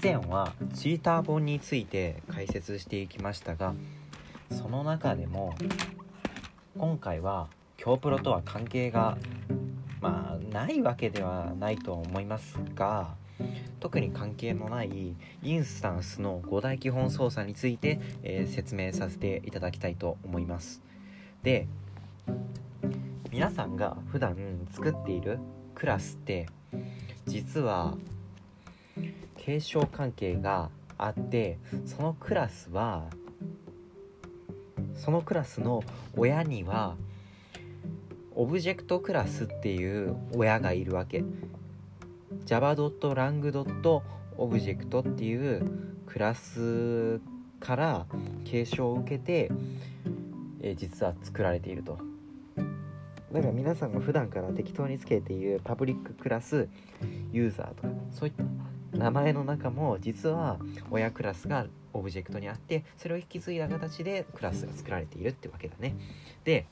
以前はチーター本について解説していきましたがその中でも今回は京プロとは関係がまあないわけではないと思いますが特に関係のないインスタンスの5大基本操作について、えー、説明させていただきたいと思います。で皆さんが普段作っているクラスって実は継承関係があってそのクラスはそのクラスの親にはオブジェクトクラスっていう親がいるわけ。java.lang.object っていうクラスから継承を受けて、え実は作られていると。だから皆さんが普段から適当につけている public class User とかそういった名前の中も実は親クラスがオブジェクトにあってそれを引き継いだ形でクラスが作られているってわけだね。で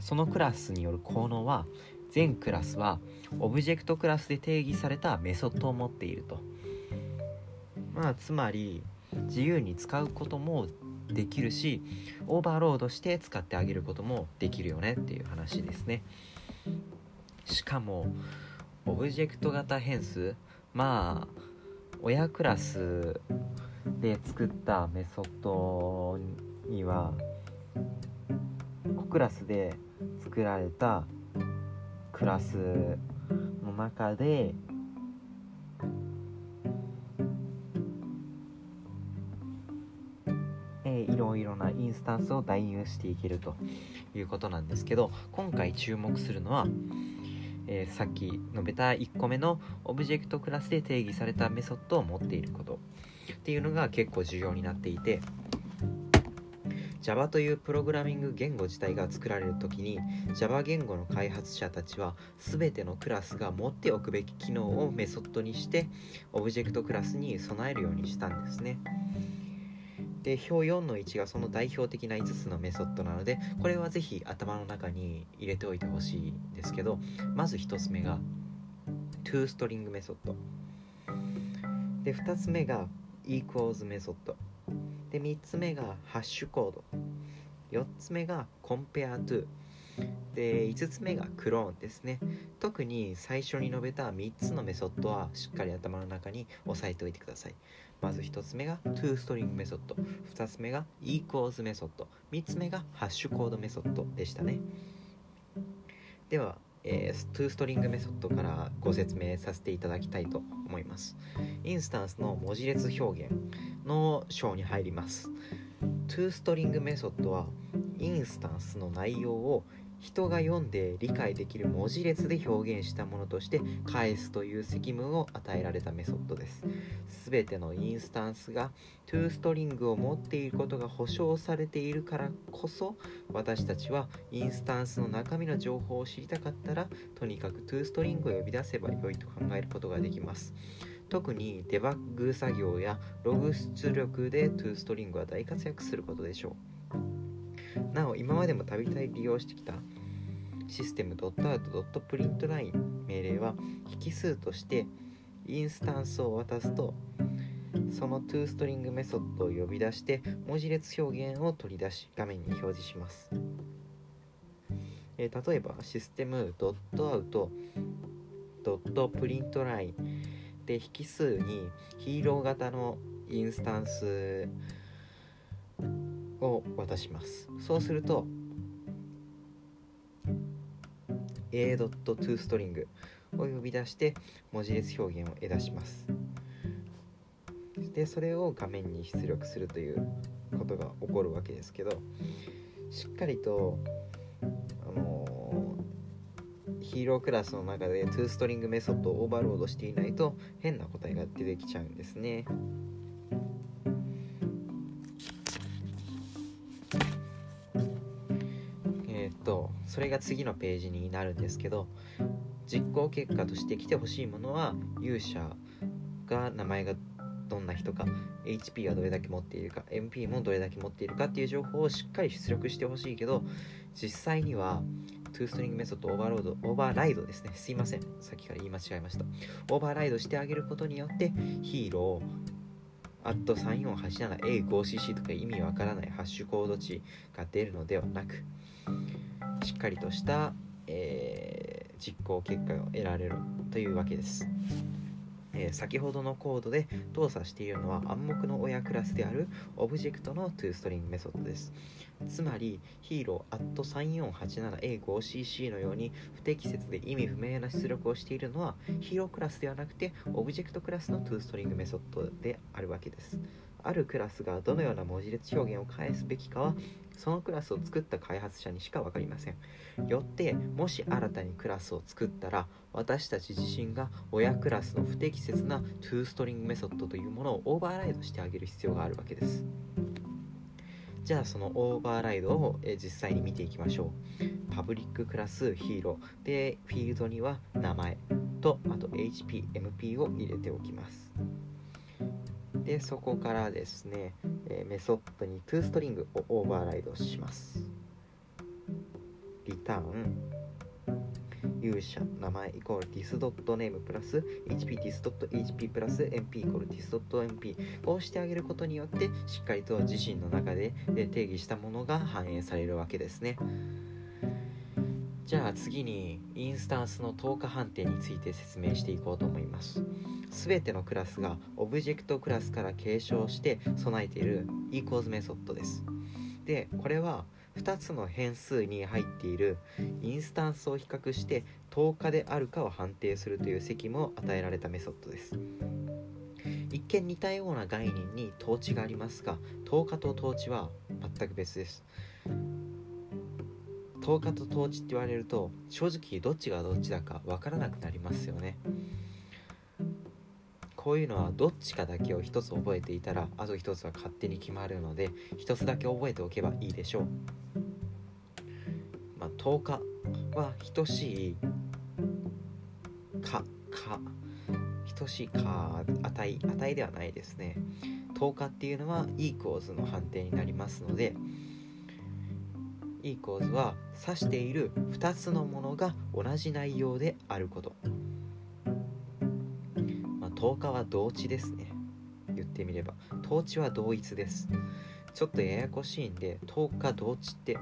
そのクラスによる効能は全クラスはオブジェクトクラスで定義されたメソッドを持っていると。まあつまり自由に使うこともできるしオーバーロードして使ってあげることもできるよねっていう話ですね。しかもオブジェクト型変数まあ親クラスで作ったメソッドには子クラスで作られたクラスの中でえいろいろなインスタンスを代入していけるということなんですけど今回注目するのは、えー、さっき述べた1個目のオブジェクトクラスで定義されたメソッドを持っていることっていうのが結構重要になっていて Java というプログラミング言語自体が作られる時に Java 言語の開発者たちは全てのクラスが持っておくべき機能をメソッドにしてオブジェクトクラスに備えるようにしたんですね。で表4の1がその代表的な5つのメソッドなのでこれは是非頭の中に入れておいてほしいんですけどまず1つ目が2ストリングメソッド。で2つ目が equals メソッド。で3つ目がハッシュコード。4つ目が compare to で5つ目がクローンですね。特に最初に述べた3つのメソッドはしっかり頭の中に押さえておいてください。まず1つ目が ToString メソッド。2つ目が equals メソッド。3つ目がハッシュコードメソッドでしたね。では、えー、ToString メソッドからご説明させていただきたいと思います。インスタンスの文字列表現の章に入ります。ToString メソッドはインスタンスの内容を人が読んで理解できる文字列で表現したものとして返すという責務を与えられたメソッドです。すべてのインスタンスが toString を持っていることが保証されているからこそ私たちはインスタンスの中身の情報を知りたかったらとにかく toString を呼び出せばよいと考えることができます。特にデバッグ作業やログ出力で toString は大活躍することでしょう。なお今までもたびたび利用してきたシステム .out.println 命令は引数としてインスタンスを渡すとその ToString メソッドを呼び出して文字列表現を取り出し画面に表示します、えー、例えばシステム .out.println で引数にヒーロー型のインスタンスを渡します。そうすると a.toString を呼び出して文字列表現を得出しますでそれを画面に出力するということが起こるわけですけどしっかりとあのー、ヒーロークラスの中で ToString メソッドをオーバーロードしていないと変な答えが出てきちゃうんですね。それが次のページになるんですけど実行結果として来てほしいものは勇者が名前がどんな人か HP はどれだけ持っているか MP もどれだけ持っているかっていう情報をしっかり出力してほしいけど実際には toString メソッドオーバーロードオーバーライドですね。すいません。さっきから言い間違えました。オーバーライドしてあげることによって Hero アット 3487A5CC とか意味わからないハッシュコード値が出るのではなくしっかりとした、えー、実行結果が得られるというわけですえー、先ほどのコードで動作しているのは暗黙の親クラスであるオブジェクトの toString メソッドです。つまり、 Hero 3487A5CC のように不適切で意味不明な出力をしているのはヒーロークラスではなくてオブジェクトクラスの toString メソッドであるわけです。あるクラスがどのような文字列表現を返すべきかはそのクラスを作った開発者にしか分かりません。よってもし新たにクラスを作ったら私たち自身が親クラスの不適切な toString メソッドというものをオーバーライドしてあげる必要があるわけです。じゃあそのオーバーライドを実際に見ていきましょう。 public class Hero。でフィールドには名前とあと HP、MP を入れておきますでそこからですね、えメソッドに toString をオーバーライドします。リターン。勇者名前イコール dis.name プラス hp dis.hp プラス mp イコール dis.mp こうしてあげることによってしっかりと自身の中で定義したものが反映されるわけですね。じゃあ次にインスタンスの透過判定について説明していこうと思います。全てのクラスがオブジェクトクラスから継承して備えている equals メソッドです。でこれは2つの変数に入っているインスタンスを比較して10日であるかを判定するという責務を与えられたメソッドです。一見似たような概念に統治がありますが10日と統治は全く別です。10日と統治って言われると正直どっちがどっちだかわからなくなりますよね。こういうのはどっちかだけを一つ覚えていたらあと一つは勝手に決まるので一つだけ覚えておけばいいでしょう、まあ、10日は等しいかか等しいか値値ではないですね。10日っていうのは equals の判定になりますので equals は指している2つのものが同じ内容であること。ま10日は同値ですね。言ってみれば。統治は同一です。ちょっとややこしいんで10日同値って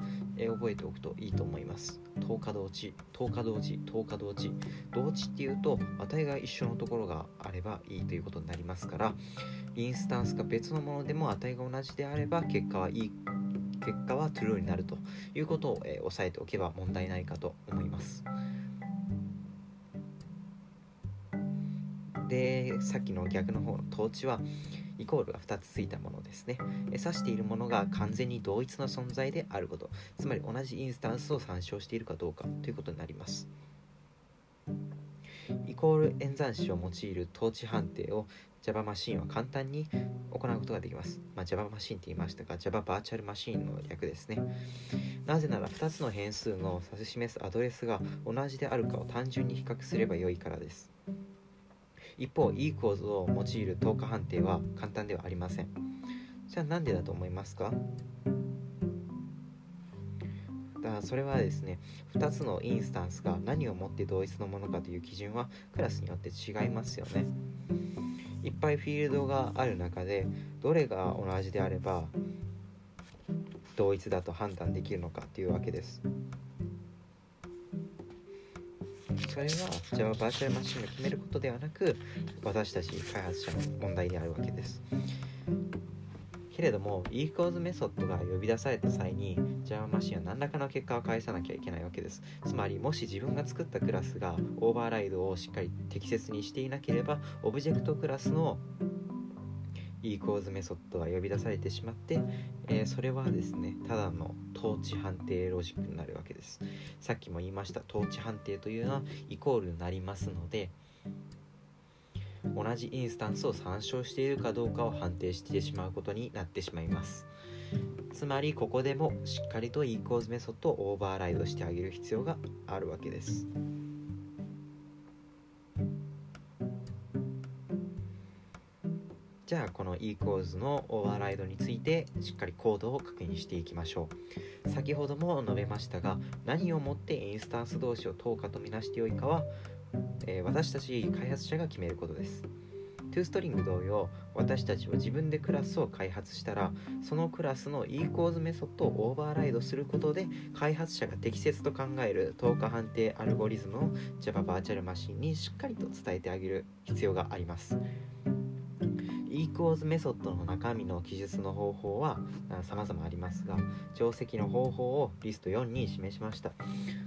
覚えておくといいと思います。10日同値10日同時10日同値同値っていうと値が一緒のところがあればいいということになりますからインスタンスが別のものでも値が同じであれば結果はいい結果は true になるということを、えー、押さえておけば問題ないかと思います。でさっきの逆の方の統治はイコールが2つついたものですね。指しているものが完全に同一の存在であること。つまり同じインスタンスを参照しているかどうかということになります。イコール演算子を用いる統治判定を Java マシンは簡単に行うことができます。まあ、Java マシンって言いましたが、Java バーチャルマシンの略ですね。なぜなら2つの変数の指し示すアドレスが同じであるかを単純に比較すればよいからです。一方 e 構図を用いる等価判定は簡単ではありませんじゃあなんでだと思いますか？だそれはですね2つのインスタンスが何をもって同一のものかという基準はクラスによって違いますよねいっぱいフィールドがある中でどれが同じであれば同一だと判断できるのかというわけです。それは Java バーチャルマシンが決めることではなく私たち開発者の問題であるわけです。けれども equals メソッドが呼び出された際に Java マシンは何らかの結果を返さなきゃいけないわけです。つまりもし自分が作ったクラスがオーバーライドをしっかり適切にしていなければオブジェクトクラスの e 構図メソッドが呼び出されてしまって、えー、それはですねただの等値判定ロジックになるわけです。さっきも言いました統治判定というのはイコールになりますので同じインスタンスを参照しているかどうかを判定してしまうことになってしまいます。つまりここでもしっかりと e 構図メソッドをオーバーライドしてあげる必要があるわけです。じゃあこの equals のオーバーライドについてしっかりコードを確認していきましょう。先ほども述べましたが何をもってインスタンス同士を等価とみなしてよいかは、えー、私たち開発者が決めることです。 toString 同様私たちは自分でクラスを開発したらそのクラスの e コーズメソッドをオーバーライドすることで開発者が適切と考える等価判定アルゴリズムを Java バーチャルマシンにしっかりと伝えてあげる必要があります。Equals メソッドの中身の記述の方法は様々ありますが定石の方法をリスト4に示しました。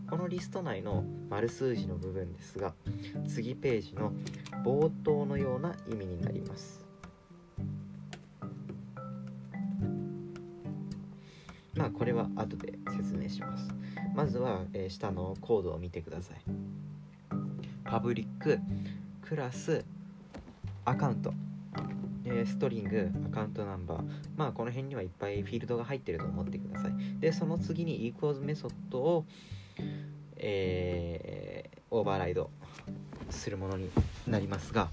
このリスト内の丸数字の部分ですが次ページの冒頭のような意味になります。まあこれは後で説明します。まずは、えー、下のコードを見てください。パブリッククラスアカウント。えストリング、アカウントナンバー、まあこの辺にはいっぱいフィールドが入ってると思ってください。で、その次に equals メソッドを、えー、オーバーライドするものになりますが、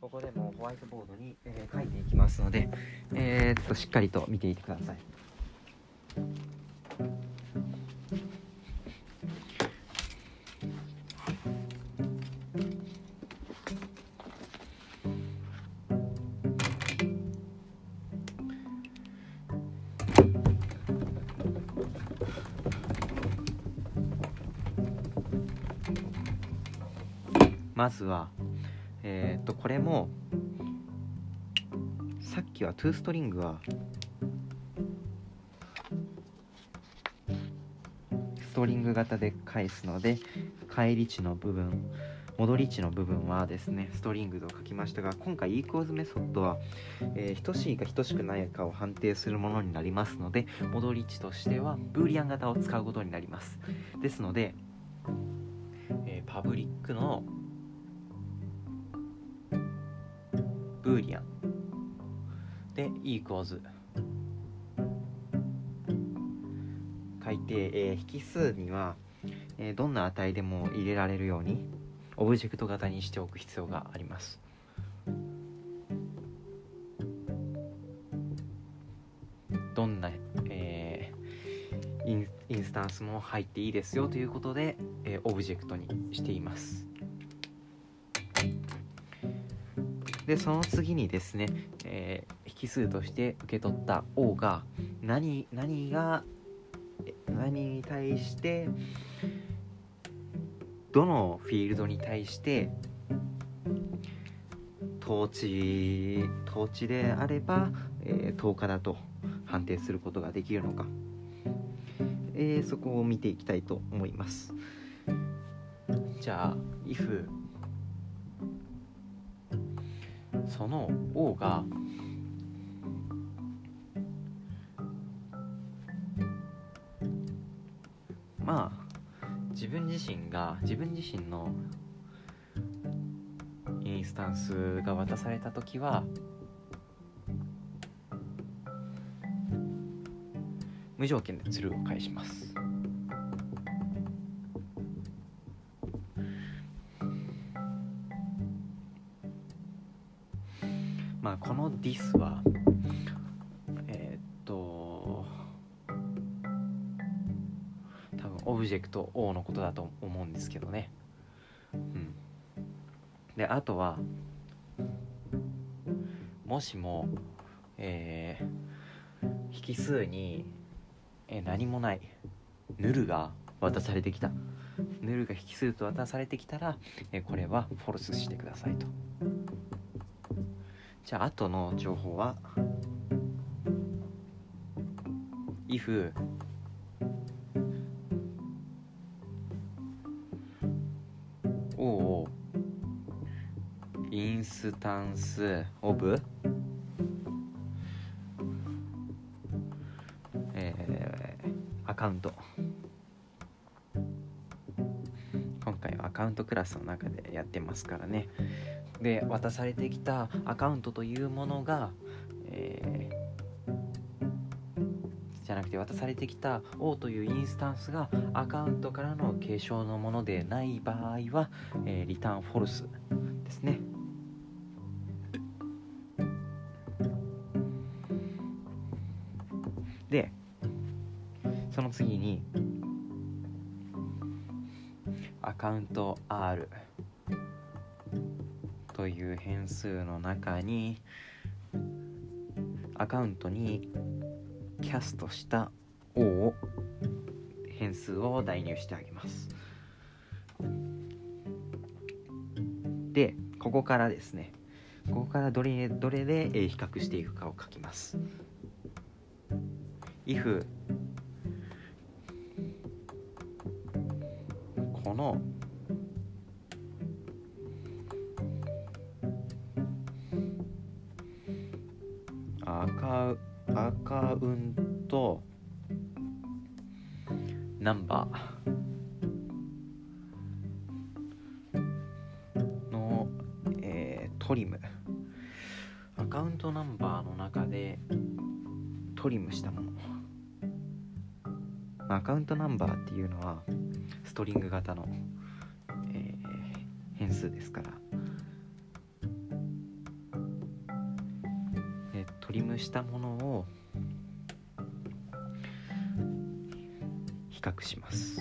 ここでもホワイトボードに、えー、書いていきますので、えー、っとしっかりと見ていてください。まずはえー、っとこれもさっきはトゥストリングはストリング型で返すので返り値の部分戻り値の部分はですねストリングと書きましたが今回 equals メソッドは、えー、等しいか等しくないかを判定するものになりますので戻り値としてはブーリアン型を使うことになります。ですので、えー、パブリックのブーリアン。で equals 書いて、えー、引数には、えー、どんな値でも入れられるようにオブジェクト型にしておく必要があります。どんな、えー、インインスタンスも入っていいですよということで、えー、オブジェクトにしています。でその次にですね、えー、引数として受け取った O が何何が何に対してどのフィールドに対して統治統治であれば、えー、10日だと判定することができるのか、えー、そこを見ていきたいと思います。じゃあ if その王がまあ自分自身が自分自身のインスタンスが渡された時は無条件で鶴を返します。まあこの this はえー、っと多分オブジェクト O のことだと思うんですけどね。うん。であとはもしもえー、引数に、えー、何もないヌルが渡されてきた。ヌルが引数と渡されてきたら、えー、これはフォルスしてくださいと。じゃあ後の情報は？if をインスタンスオブえー、アカウント今回はアカウントクラスの中でやってますからね。で渡されてきたアカウントというものが、えー、じゃなくて渡されてきた O というインスタンスがアカウントからの継承のものでない場合は、えー、リターンフォルスですね。でその次にアカウント R という変数の中にアカウントにキャストした O を変数を代入してあげます。でここからですね。ここからどれどれで比較していくかを書きます。if このントナンバー。の、えー、トリム。アカウントナンバーの中でトリムしたもの。アカウントナンバーっていうのはストリング型の、えー、変数ですから。でトリムしたものを較します。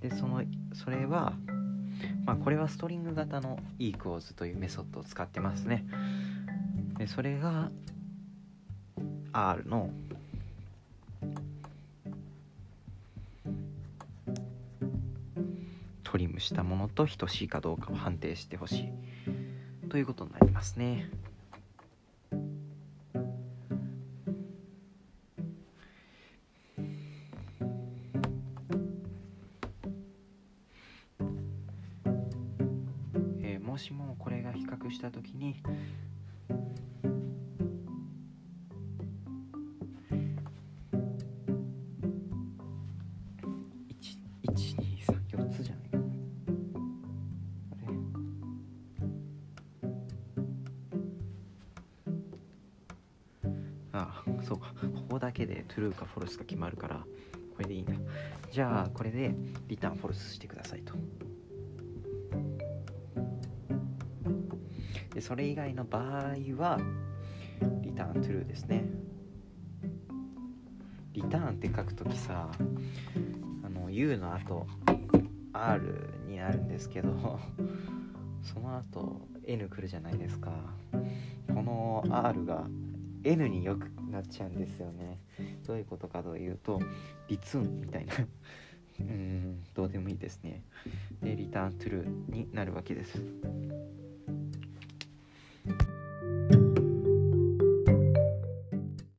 でそのそれはまあ、これはストリング型の equals というメソッドを使ってますね。でそれが R のトリムしたものと等しいかどうかを判定してほしい。ということになりますね。もしもこれが比較した時にトゥルーかフォルスか決まるからこれでいいんだじゃあこれでリターンフォルスしてくださいと。でそれ以外の場合はリターントゥルーですね。リターンって書くときさあの U の後 R になるんですけどその後 N 来るじゃないですか。この R が N によくなっちゃうんですよね。どういうことかというとリツンみたいな。うんどうでもいいですね。でリターントゥルーになるわけです。